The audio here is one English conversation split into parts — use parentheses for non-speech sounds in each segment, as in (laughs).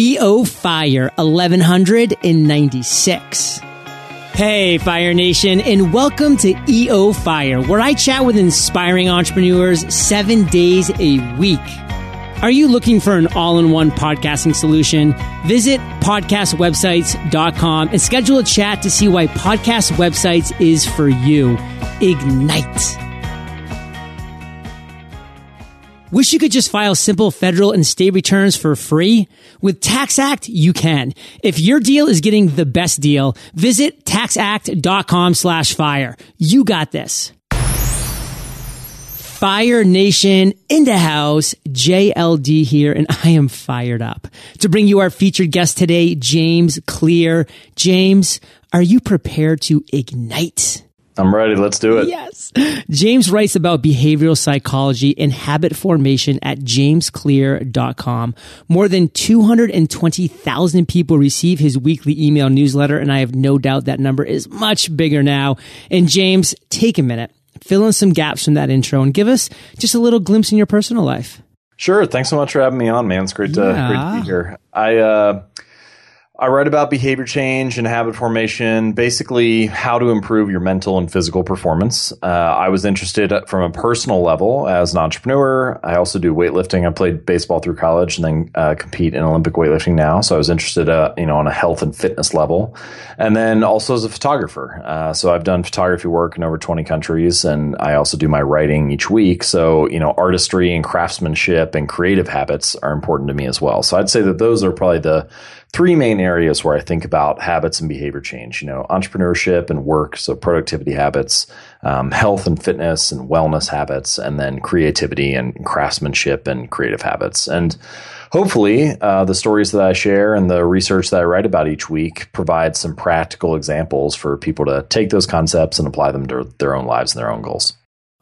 EO Fire 1196. Hey, Fire Nation, and welcome to EO Fire, where I chat with inspiring entrepreneurs seven days a week. Are you looking for an all in one podcasting solution? Visit podcastwebsites.com and schedule a chat to see why podcast websites is for you. Ignite. Wish you could just file simple federal and state returns for free? With TaxAct, you can. If your deal is getting the best deal, visit taxact.com slash fire. You got this. Fire Nation in the house, JLD here, and I am fired up to bring you our featured guest today, James Clear. James, are you prepared to ignite? I'm ready. Let's do it. Yes. James writes about behavioral psychology and habit formation at jamesclear.com. More than 220,000 people receive his weekly email newsletter, and I have no doubt that number is much bigger now. And James, take a minute fill in some gaps from that intro and give us just a little glimpse in your personal life. Sure. Thanks so much for having me on, man. It's great to, yeah. great to be here. I, uh, I write about behavior change and habit formation, basically how to improve your mental and physical performance. Uh, I was interested from a personal level as an entrepreneur. I also do weightlifting. I played baseball through college and then uh, compete in Olympic weightlifting now. So I was interested, uh, you know, on a health and fitness level, and then also as a photographer. Uh, so I've done photography work in over 20 countries, and I also do my writing each week. So you know, artistry and craftsmanship and creative habits are important to me as well. So I'd say that those are probably the three main areas where I think about habits and behavior change. You know, entrepreneurship and work, so productivity habits, um, health and fitness and wellness habits, and then creativity and craftsmanship and creative habits. And hopefully, uh, the stories that I share and the research that I write about each week provide some practical examples for people to take those concepts and apply them to their own lives and their own goals.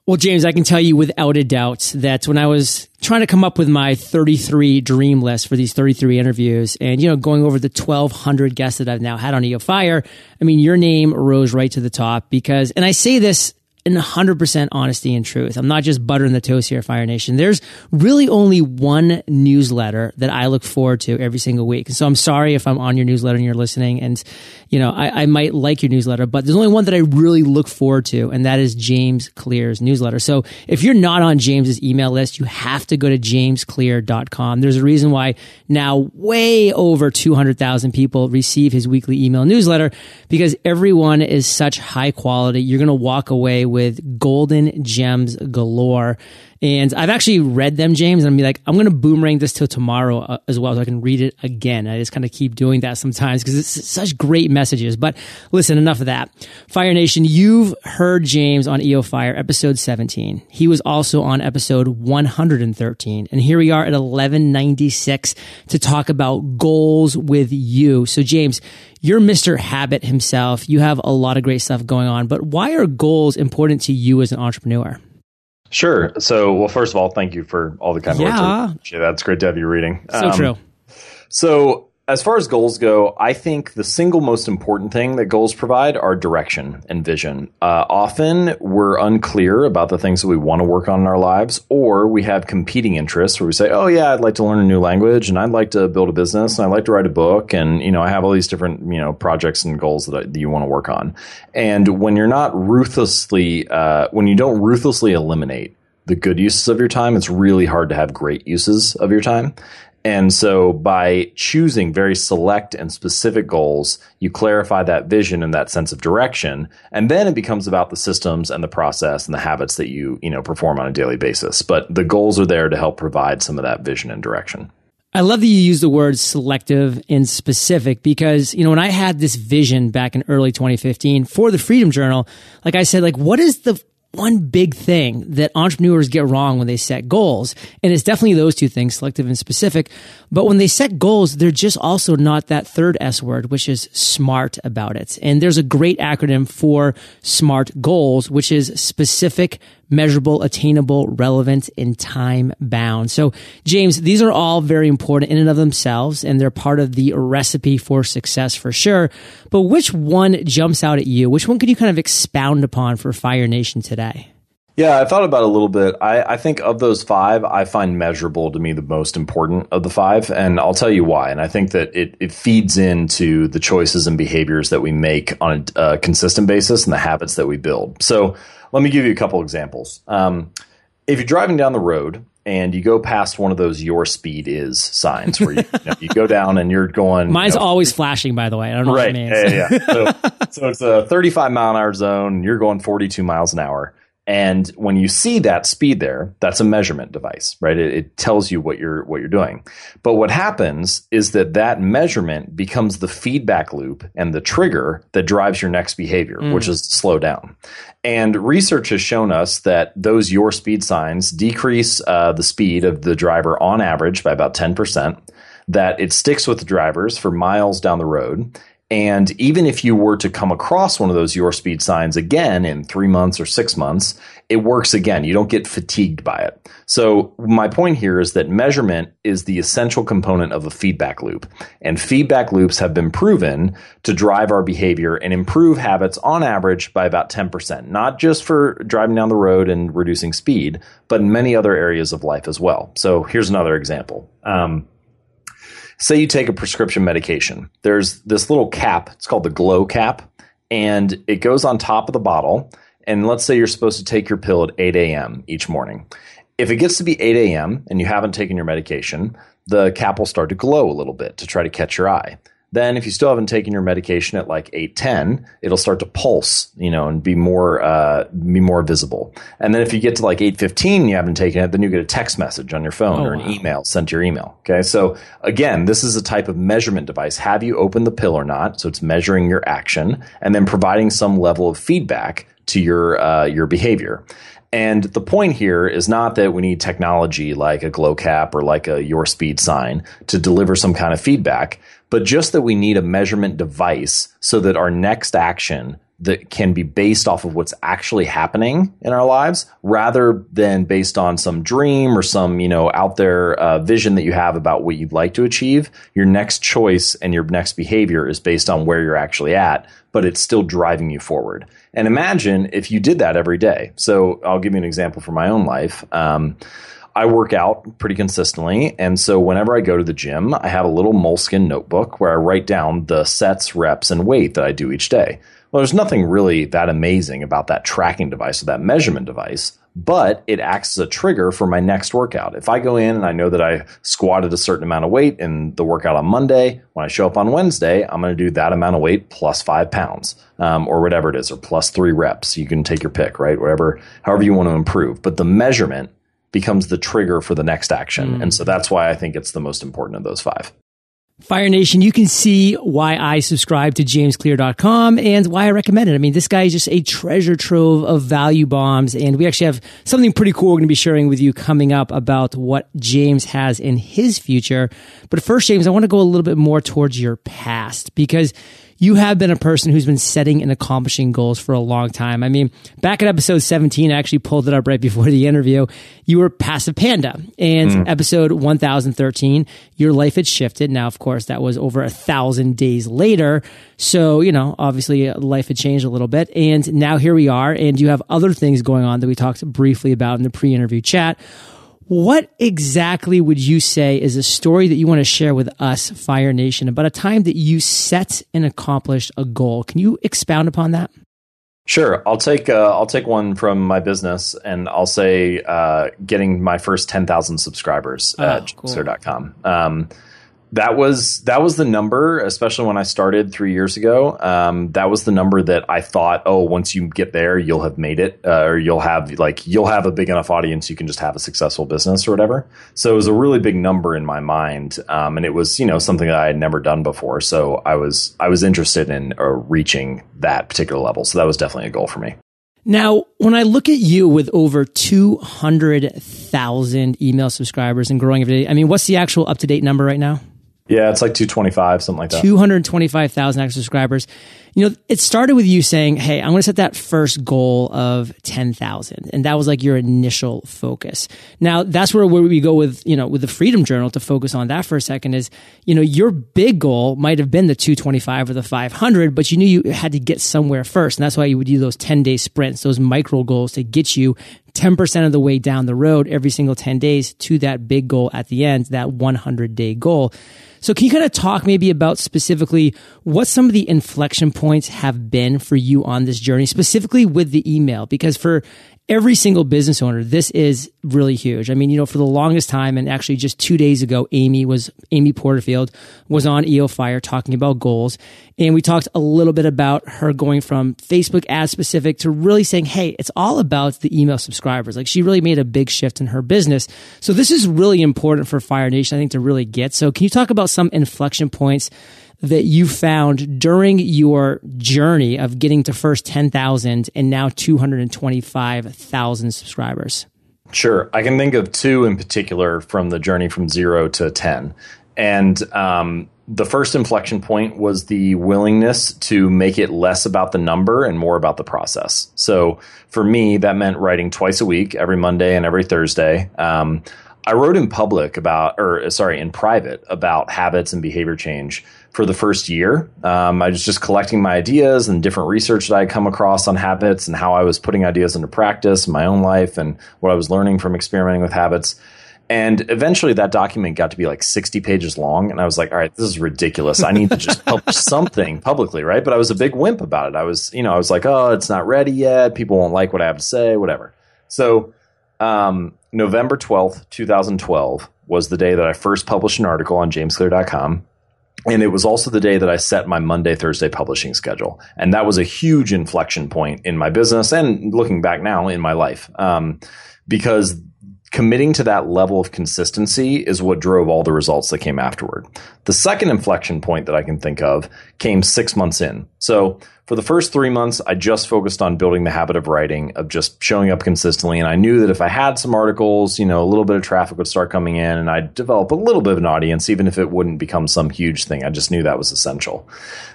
Well, James, I can tell you without a doubt that when I was trying to come up with my 33 dream list for these 33 interviews. And, you know, going over the 1200 guests that I've now had on EO Fire, I mean, your name rose right to the top because, and I say this in 100% honesty and truth. I'm not just buttering the toast here, Fire Nation. There's really only one newsletter that I look forward to every single week. So I'm sorry if I'm on your newsletter and you're listening and, you know, I, I might like your newsletter, but there's only one that I really look forward to, and that is James Clear's newsletter. So if you're not on James's email list, you have to go to jamesclear.com. There's a reason why now way over 200,000 people receive his weekly email newsletter because everyone is such high quality. You're going to walk away with golden gems galore. And I've actually read them, James, and I'm like, I'm going to boomerang this till tomorrow uh, as well so I can read it again. I just kind of keep doing that sometimes because it's such great messages. But listen, enough of that. Fire Nation, you've heard James on EO Fire episode 17. He was also on episode 113. And here we are at 1196 to talk about goals with you. So James, you're Mr. Habit himself. You have a lot of great stuff going on, but why are goals important to you as an entrepreneur? Sure. So, well, first of all, thank you for all the kind yeah. words. Yeah, that's great to have you reading. So um, true. So, as far as goals go, I think the single most important thing that goals provide are direction and vision. Uh, often we're unclear about the things that we want to work on in our lives, or we have competing interests where we say, "Oh yeah, I'd like to learn a new language, and I'd like to build a business, and I'd like to write a book, and you know, I have all these different you know projects and goals that, I, that you want to work on." And when you're not ruthlessly, uh, when you don't ruthlessly eliminate the good uses of your time, it's really hard to have great uses of your time. And so by choosing very select and specific goals, you clarify that vision and that sense of direction. And then it becomes about the systems and the process and the habits that you, you know, perform on a daily basis. But the goals are there to help provide some of that vision and direction. I love that you use the word selective and specific because, you know, when I had this vision back in early 2015 for the Freedom Journal, like I said, like, what is the one big thing that entrepreneurs get wrong when they set goals. And it's definitely those two things, selective and specific. But when they set goals, they're just also not that third S word, which is smart about it. And there's a great acronym for SMART goals, which is specific, measurable, attainable, relevant, and time bound. So, James, these are all very important in and of themselves, and they're part of the recipe for success for sure. But which one jumps out at you? Which one could you kind of expound upon for Fire Nation today? Yeah, I thought about it a little bit. I, I, think of those five, I find measurable to me the most important of the five, and I'll tell you why. And I think that it, it feeds into the choices and behaviors that we make on a, a consistent basis and the habits that we build. So let me give you a couple examples. Um, if you're driving down the road and you go past one of those "Your Speed Is" signs, where you, you, know, you go down and you're going. Mine's you know, always flashing, by the way. I don't know right, what it means. Yeah, yeah. so, (laughs) so it's a 35 mile an hour zone. And you're going 42 miles an hour and when you see that speed there, that's a measurement device, right? It, it, tells you what you're what you're doing. But what happens is that that measurement becomes the feedback loop and the trigger that drives your next behavior, mm. which is slow down. And research has shown us that those your speed signs decrease uh, the speed of the driver on average by about ten percent. That it sticks with the drivers for miles down the road, and even if you were to come across one of those your speed signs again in three months or six months, it works again. You don't get fatigued by it. So my point here is that measurement is the essential component of a feedback loop. And feedback loops have been proven to drive our behavior and improve habits on average by about 10%, not just for driving down the road and reducing speed, but in many other areas of life as well. So here's another example. Um, say you take a prescription medication. There's this little cap. It's called the glow cap, and it goes on top of the bottle. And let's say you're supposed to take your pill at 8 a.m. each morning. If it gets to be 8 a.m. and you haven't taken your medication, the cap will start to glow a little bit to try to catch your eye. Then, if you still haven't taken your medication at like eight ten, it'll start to pulse, you know, and be more uh, be more visible. And then, if you get to like eight fifteen and you haven't taken it, then you get a text message on your phone oh, or an wow. email sent to your email. Okay, so again, this is a type of measurement device. Have you opened the pill or not? So it's measuring your action and then providing some level of feedback to your uh, your behavior. And the point here is not that we need technology like a glow cap or like a your speed sign to deliver some kind of feedback, but just that we need a measurement device so that our next action that can be based off of what's actually happening in our lives rather than based on some dream or some you know out there uh, vision that you have about what you'd like to achieve your next choice and your next behavior is based on where you're actually at but it's still driving you forward. And imagine if you did that every day. So i'll give you an example from my own life. Um, I work out pretty consistently. And so whenever I go to the gym, I have a little Moleskine notebook where I write down the sets, reps, and weight that I do each day. Well, there's nothing really that amazing about that tracking device or that measurement device, but it acts as a trigger for my next workout. If I go in and I know that I squatted a certain amount of weight in the workout on Monday, when I show up on Wednesday, I'm going to do that amount of weight plus five pounds um, or whatever it is, or plus three reps. You can take your pick, right? Whatever, however you want to improve. But the measurement becomes the trigger for the next action. Mm. And so that's why I think it's the most important of those five. Fire Nation, you can see why I subscribe to jamesclear.com and why I recommend it. I mean, this guy is just a treasure trove of value bombs. And we actually have something pretty cool we're going to be sharing with you coming up about what James has in his future. But first, James, I want to go a little bit more towards your past because you have been a person who's been setting and accomplishing goals for a long time. I mean, back in episode 17, I actually pulled it up right before the interview. You were passive panda. And mm. episode 1013, your life had shifted. Now, of course, that was over a thousand days later. So, you know, obviously life had changed a little bit. And now here we are. And you have other things going on that we talked briefly about in the pre interview chat. What exactly would you say is a story that you want to share with us, Fire Nation, about a time that you set and accomplished a goal? Can you expound upon that? Sure, I'll take uh, I'll take one from my business, and I'll say uh, getting my first ten thousand subscribers oh, at cool. Um, that was that was the number, especially when I started three years ago. Um, that was the number that I thought, oh, once you get there, you'll have made it, uh, or you'll have like you'll have a big enough audience, you can just have a successful business or whatever. So it was a really big number in my mind, um, and it was you know something that I had never done before. So I was I was interested in uh, reaching that particular level. So that was definitely a goal for me. Now, when I look at you with over 200,000 email subscribers and growing every day, I mean, what's the actual up to date number right now? Yeah, it's like 225, something like that. 225,000 extra subscribers. You know, it started with you saying, Hey, I'm going to set that first goal of 10,000. And that was like your initial focus. Now that's where, where we go with, you know, with the freedom journal to focus on that for a second is, you know, your big goal might have been the 225 or the 500, but you knew you had to get somewhere first. And that's why you would do those 10 day sprints, those micro goals to get you 10% of the way down the road every single 10 days to that big goal at the end, that 100 day goal. So can you kind of talk maybe about specifically what some of the inflection points have been for you on this journey, specifically with the email? Because for every single business owner, this is really huge. I mean, you know, for the longest time, and actually just two days ago, Amy was, Amy Porterfield was on EO Fire talking about goals. And we talked a little bit about her going from Facebook ad specific to really saying, Hey, it's all about the email subscribers. Like she really made a big shift in her business. So this is really important for Fire Nation, I think, to really get. So can you talk about some inflection points that you found during your journey of getting to first 10,000 and now 225,000 subscribers? Sure. I can think of two in particular from the journey from zero to 10. And um, the first inflection point was the willingness to make it less about the number and more about the process. So for me, that meant writing twice a week, every Monday and every Thursday. Um, I wrote in public about, or sorry, in private about habits and behavior change for the first year. Um, I was just collecting my ideas and different research that I had come across on habits and how I was putting ideas into practice in my own life and what I was learning from experimenting with habits. And eventually that document got to be like 60 pages long. And I was like, all right, this is ridiculous. I need to just publish (laughs) something publicly, right? But I was a big wimp about it. I was, you know, I was like, oh, it's not ready yet. People won't like what I have to say, whatever. So, um, November 12th, 2012 was the day that I first published an article on jamesclear.com. And it was also the day that I set my Monday, Thursday publishing schedule. And that was a huge inflection point in my business and looking back now in my life. Um, because committing to that level of consistency is what drove all the results that came afterward. The second inflection point that I can think of came six months in. So for the first three months, I just focused on building the habit of writing, of just showing up consistently. And I knew that if I had some articles, you know, a little bit of traffic would start coming in and I'd develop a little bit of an audience, even if it wouldn't become some huge thing. I just knew that was essential.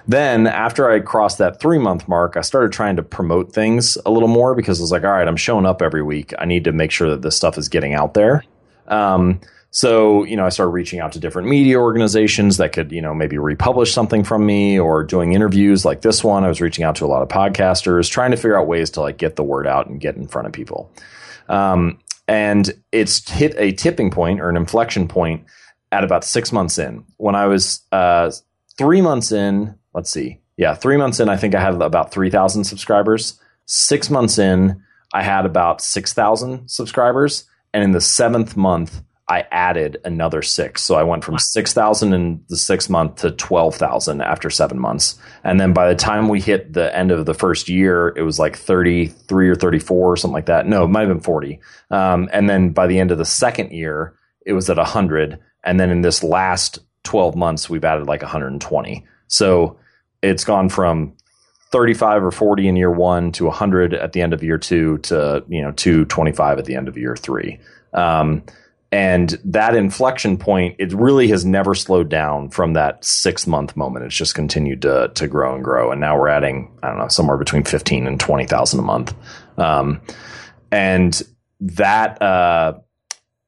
Then after I crossed that three month mark, I started trying to promote things a little more because I was like, all right, I'm showing up every week. I need to make sure that this stuff is getting out there. Um, so, you know, I started reaching out to different media organizations that could, you know, maybe republish something from me or doing interviews like this one. I was reaching out to a lot of podcasters, trying to figure out ways to like get the word out and get in front of people. Um, and it's hit a tipping point or an inflection point at about six months in. When I was uh, three months in, let's see, yeah, three months in, I think I had about 3,000 subscribers. Six months in, I had about 6,000 subscribers. And in the seventh month, I added another six. So I went from 6,000 in the sixth month to 12,000 after seven months. And then by the time we hit the end of the first year, it was like 33 or 34 or something like that. No, it might have been 40. Um, and then by the end of the second year, it was at 100. And then in this last 12 months, we've added like 120. So it's gone from 35 or 40 in year one to 100 at the end of year two to, you know, 225 at the end of year three. Um, and that inflection point, it really has never slowed down from that six month moment. It's just continued to to grow and grow. And now we're adding, I don't know, somewhere between fifteen and twenty thousand a month. Um, and that uh,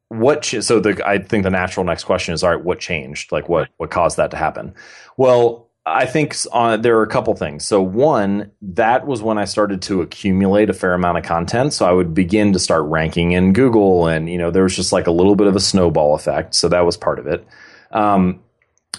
what ch- so the I think the natural next question is all right, what changed? Like what what caused that to happen? Well, I think uh, there are a couple things. So one, that was when I started to accumulate a fair amount of content. So I would begin to start ranking in Google, and you know there was just like a little bit of a snowball effect. So that was part of it. Um,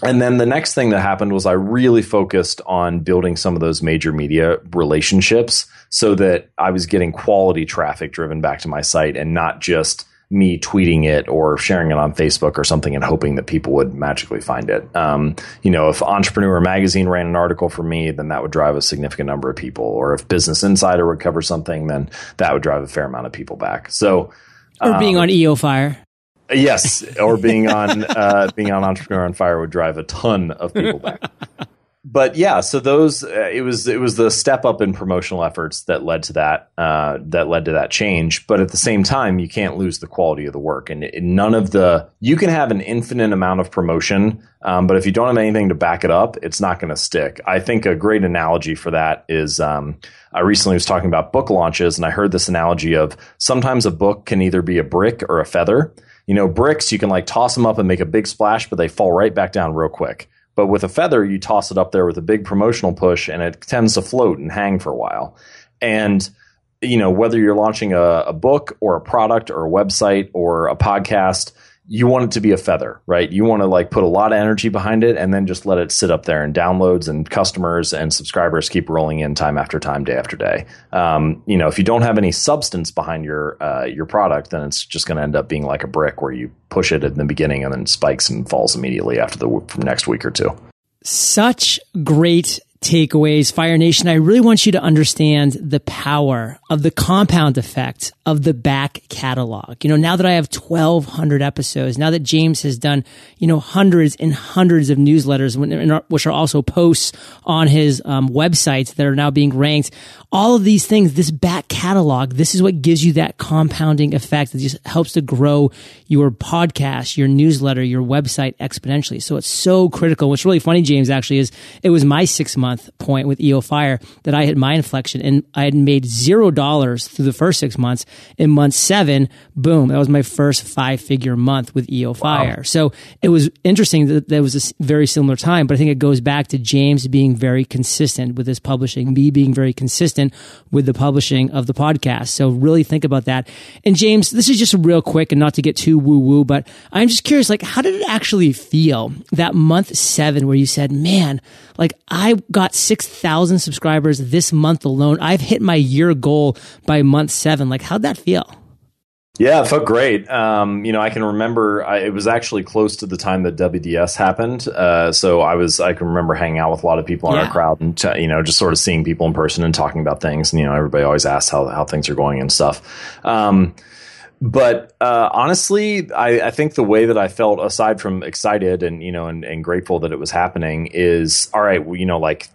and then the next thing that happened was I really focused on building some of those major media relationships so that I was getting quality traffic driven back to my site and not just me tweeting it or sharing it on Facebook or something and hoping that people would magically find it. Um, you know, if Entrepreneur Magazine ran an article for me, then that would drive a significant number of people. Or if Business Insider would cover something, then that would drive a fair amount of people back. So, or being um, on EO Fire. Yes, or being on (laughs) uh, being on Entrepreneur on Fire would drive a ton of people back. (laughs) but yeah, so those uh, it was it was the step up in promotional efforts that led to that uh, that led to that change. But at the same time, you can't lose the quality of the work, and none of the you can have an infinite amount of promotion, um, but if you don't have anything to back it up, it's not going to stick. I think a great analogy for that is um, I recently was talking about book launches, and I heard this analogy of sometimes a book can either be a brick or a feather. You know, bricks you can like toss them up and make a big splash, but they fall right back down real quick but with a feather, you toss it up there with a big promotional push and it tends to float and hang for a while. And, you know, whether you're launching a, a book or a product or a website or a podcast, you want it to be a feather, right? You want to like put a lot of energy behind it and then just let it sit up there and downloads and customers and subscribers keep rolling in time after time, day after day. Um, you know, if you don't have any substance behind your uh, your product, then it's just going to end up being like a brick where you push it in the beginning and then spikes and falls immediately after the next week or two. Such great takeaways, Fire Nation, I really want you to understand the power of the compound effect of the back catalog. You know, now that I have 1200 episodes, now that James has done, you know, hundreds and hundreds of newsletters, which are also posts on his um, websites that are now being ranked, all of these things, this back catalog, this is what gives you that compounding effect that just helps to grow your podcast, your newsletter, your website exponentially. So it's so critical. What's really funny, James, actually is it was my six month point with EO Fire that I hit my inflection and I had made zero dollars through the first six months. In month seven, boom, that was my first five figure month with EO Fire. Wow. So it was interesting that there was a very similar time, but I think it goes back to James being very consistent with his publishing, me being very consistent consistent with the publishing of the podcast. So really think about that. And James, this is just real quick and not to get too woo woo, but I'm just curious, like, how did it actually feel that month seven where you said, man, like I got 6,000 subscribers this month alone. I've hit my year goal by month seven. Like, how'd that feel? Yeah, it felt great. Um, you know, I can remember I, it was actually close to the time that WDS happened. Uh, so I was, I can remember hanging out with a lot of people in yeah. our crowd and, t- you know, just sort of seeing people in person and talking about things. And, you know, everybody always asks how, how things are going and stuff. Um, but uh, honestly, I, I, think the way that I felt, aside from excited and you know and, and grateful that it was happening, is all right. Well, you know, like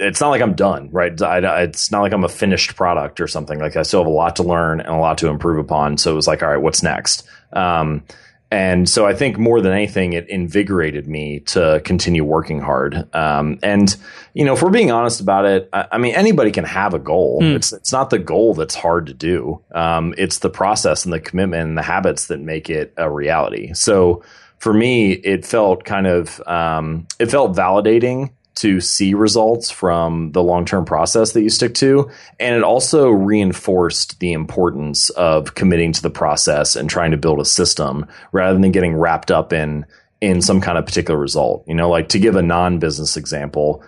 it's not like I'm done, right? I, it's not like I'm a finished product or something. Like I still have a lot to learn and a lot to improve upon. So it was like, all right, what's next? Um, and so I think more than anything, it invigorated me to continue working hard. Um, and you know, if we're being honest about it, I, I mean, anybody can have a goal. Mm. It's it's not the goal that's hard to do. Um, it's the process and the commitment and the habits that make it a reality. So for me, it felt kind of um, it felt validating to see results from the long term process that you stick to. And it also reinforced the importance of committing to the process and trying to build a system rather than getting wrapped up in in some kind of particular result. You know, like to give a non business example,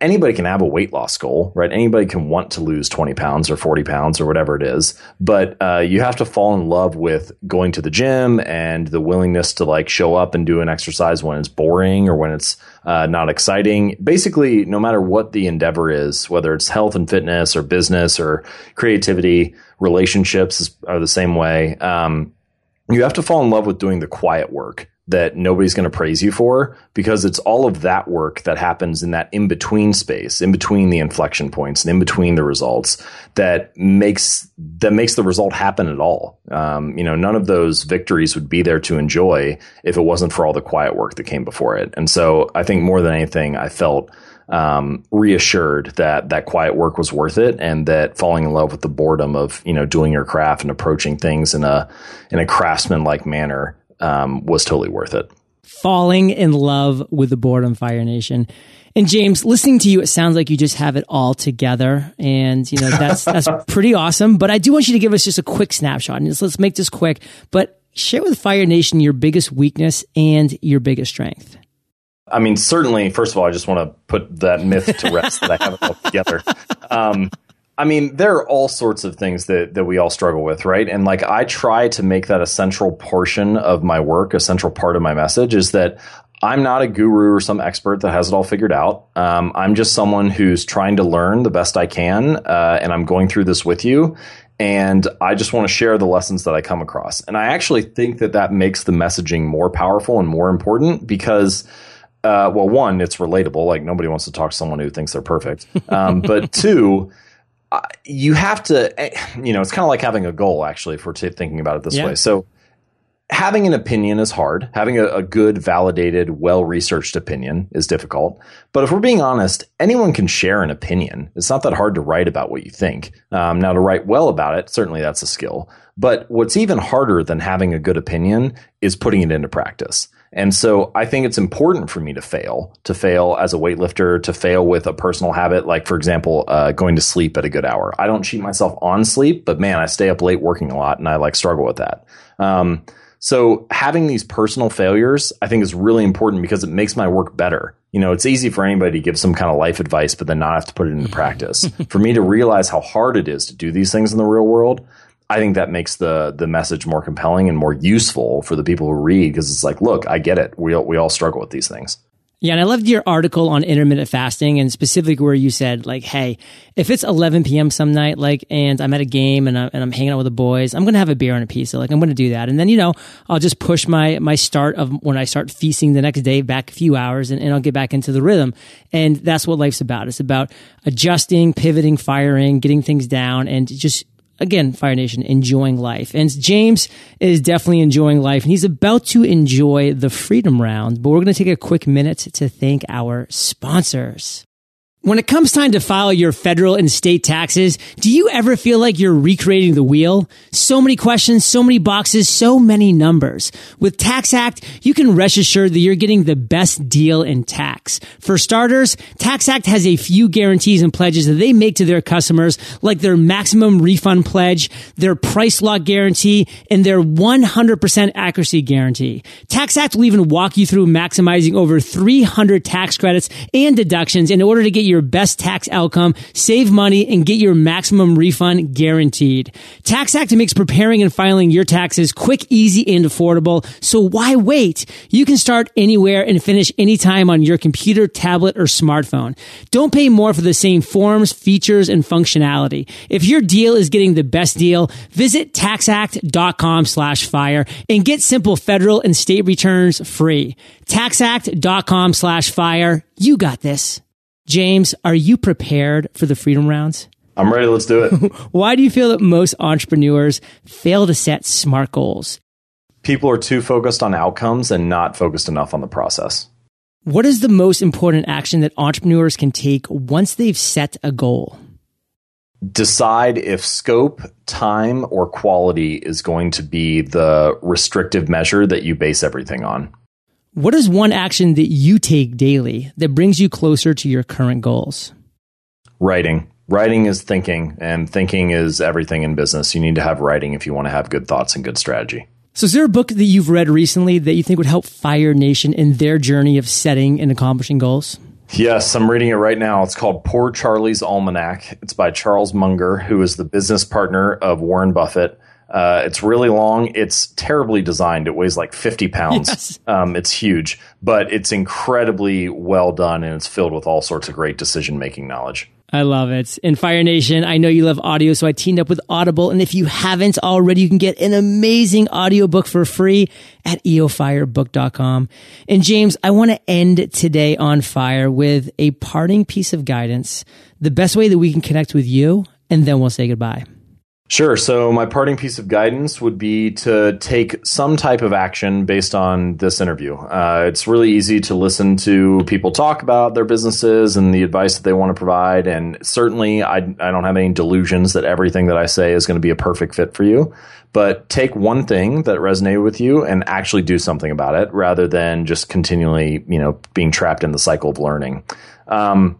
anybody can have a weight loss goal, right? Anybody can want to lose 20 pounds or 40 pounds or whatever it is. But uh, you have to fall in love with going to the gym and the willingness to like show up and do an exercise when it's boring or when it's uh, not exciting. Basically, no matter what the endeavor is, whether it's health and fitness or business or creativity, relationships are the same way. Um, you have to fall in love with doing the quiet work that nobody's going to praise you for because it's all of that work that happens in that in between space, in between the inflection points and in between the results that makes that makes the result happen at all. Um, you know, none of those victories would be there to enjoy if it wasn't for all the quiet work that came before it. And so, I think more than anything, I felt um, reassured that that quiet work was worth it and that falling in love with the boredom of you know doing your craft and approaching things in a in a craftsman like manner um, was totally worth it. Falling in love with the boredom Fire Nation. And James, listening to you, it sounds like you just have it all together, and you know that's (laughs) that's pretty awesome. But I do want you to give us just a quick snapshot, and let's make this quick. But share with Fire Nation your biggest weakness and your biggest strength. I mean, certainly, first of all, I just want to put that myth to rest that I have it all together. (laughs) Um, I mean, there are all sorts of things that, that we all struggle with, right? And like, I try to make that a central portion of my work, a central part of my message is that I'm not a guru or some expert that has it all figured out. Um, I'm just someone who's trying to learn the best I can, uh, and I'm going through this with you. And I just want to share the lessons that I come across. And I actually think that that makes the messaging more powerful and more important because uh, well, one, it's relatable. Like nobody wants to talk to someone who thinks they're perfect. Um, but two, uh, you have to, you know, it's kind of like having a goal. Actually, if we're t- thinking about it this yeah. way, so having an opinion is hard. Having a, a good, validated, well researched opinion is difficult. But if we're being honest, anyone can share an opinion. It's not that hard to write about what you think. Um, now, to write well about it, certainly that's a skill. But what's even harder than having a good opinion is putting it into practice. And so I think it's important for me to fail, to fail as a weightlifter, to fail with a personal habit, like, for example, uh, going to sleep at a good hour. I don't cheat myself on sleep, but man, I stay up late working a lot and I like struggle with that. Um, so having these personal failures, I think is really important because it makes my work better. You know, it's easy for anybody to give some kind of life advice, but then not have to put it into practice. for me to realize how hard it is to do these things in the real world, I think that makes the the message more compelling and more useful for the people who read because it's like, look, I get it. We all, we all struggle with these things. Yeah, and I loved your article on intermittent fasting and specifically where you said like, hey, if it's 11 p.m. some night, like, and I'm at a game and, I, and I'm hanging out with the boys, I'm gonna have a beer and a pizza. Like, I'm gonna do that, and then you know, I'll just push my my start of when I start feasting the next day back a few hours, and, and I'll get back into the rhythm. And that's what life's about. It's about adjusting, pivoting, firing, getting things down, and just again, Fire Nation, enjoying life. And James is definitely enjoying life and he's about to enjoy the freedom round. But we're going to take a quick minute to thank our sponsors. When it comes time to file your federal and state taxes, do you ever feel like you're recreating the wheel? So many questions, so many boxes, so many numbers. With TaxAct, you can rest assured that you're getting the best deal in tax. For starters, TaxAct has a few guarantees and pledges that they make to their customers, like their maximum refund pledge, their price lock guarantee, and their 100% accuracy guarantee. TaxAct will even walk you through maximizing over 300 tax credits and deductions in order to get your your best tax outcome, save money, and get your maximum refund guaranteed. TaxAct makes preparing and filing your taxes quick, easy, and affordable. So why wait? You can start anywhere and finish anytime on your computer, tablet, or smartphone. Don't pay more for the same forms, features, and functionality. If your deal is getting the best deal, visit taxact.com slash fire and get simple federal and state returns free. Taxact.com slash fire. You got this. James, are you prepared for the freedom rounds? I'm ready. Let's do it. (laughs) Why do you feel that most entrepreneurs fail to set smart goals? People are too focused on outcomes and not focused enough on the process. What is the most important action that entrepreneurs can take once they've set a goal? Decide if scope, time, or quality is going to be the restrictive measure that you base everything on. What is one action that you take daily that brings you closer to your current goals? Writing. Writing is thinking, and thinking is everything in business. You need to have writing if you want to have good thoughts and good strategy. So, is there a book that you've read recently that you think would help Fire Nation in their journey of setting and accomplishing goals? Yes, I'm reading it right now. It's called Poor Charlie's Almanack. It's by Charles Munger, who is the business partner of Warren Buffett. Uh, it's really long. It's terribly designed. It weighs like 50 pounds. Yes. Um, it's huge, but it's incredibly well done and it's filled with all sorts of great decision making knowledge. I love it. In Fire Nation, I know you love audio, so I teamed up with Audible. And if you haven't already, you can get an amazing audiobook for free at eofirebook.com. And James, I want to end today on fire with a parting piece of guidance, the best way that we can connect with you, and then we'll say goodbye. Sure. So, my parting piece of guidance would be to take some type of action based on this interview. Uh, it's really easy to listen to people talk about their businesses and the advice that they want to provide. And certainly, I, I don't have any delusions that everything that I say is going to be a perfect fit for you. But take one thing that resonated with you and actually do something about it rather than just continually, you know, being trapped in the cycle of learning. Um,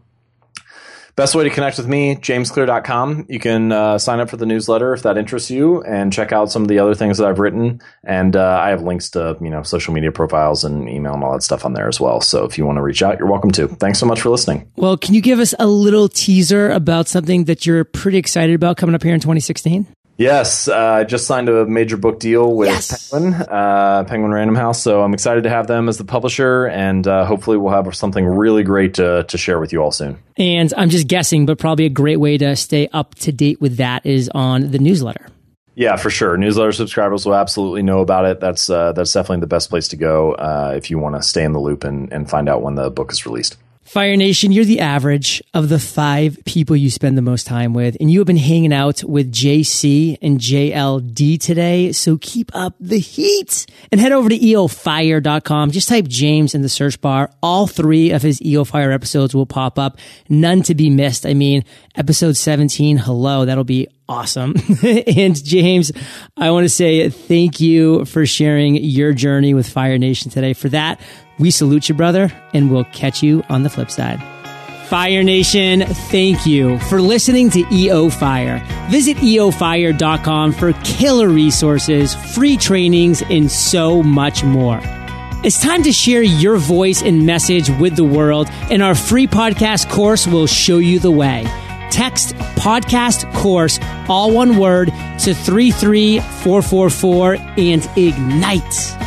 Best way to connect with me, jamesclear.com. You can uh, sign up for the newsletter if that interests you and check out some of the other things that I've written. And uh, I have links to, you know, social media profiles and email and all that stuff on there as well. So if you want to reach out, you're welcome to. Thanks so much for listening. Well, can you give us a little teaser about something that you're pretty excited about coming up here in 2016? Yes, uh, I uh, just signed a major book deal with yes. Penguin, uh, Penguin Random House. So I'm excited to have them as the publisher, and uh, hopefully we'll have something really great to, to share with you all soon. And I'm just guessing, but probably a great way to stay up to date with that is on the newsletter. Yeah, for sure. Newsletter subscribers will absolutely know about it. That's uh, that's definitely the best place to go uh, if you want to stay in the loop and, and find out when the book is released. Fire Nation, you're the average of the five people you spend the most time with, and you have been hanging out with JC and JLD today. So keep up the heat and head over to eofire.com. Just type James in the search bar. All three of his EO Fire episodes will pop up. None to be missed. I mean, episode 17, hello, that'll be awesome. (laughs) and James, I want to say thank you for sharing your journey with Fire Nation today. For that, we salute you, brother, and we'll catch you on the flip side. Fire Nation, thank you for listening to EO Fire. Visit eofire.com for killer resources, free trainings, and so much more. It's time to share your voice and message with the world, and our free podcast course will show you the way. Text podcast course, all one word, to 33444 and ignite.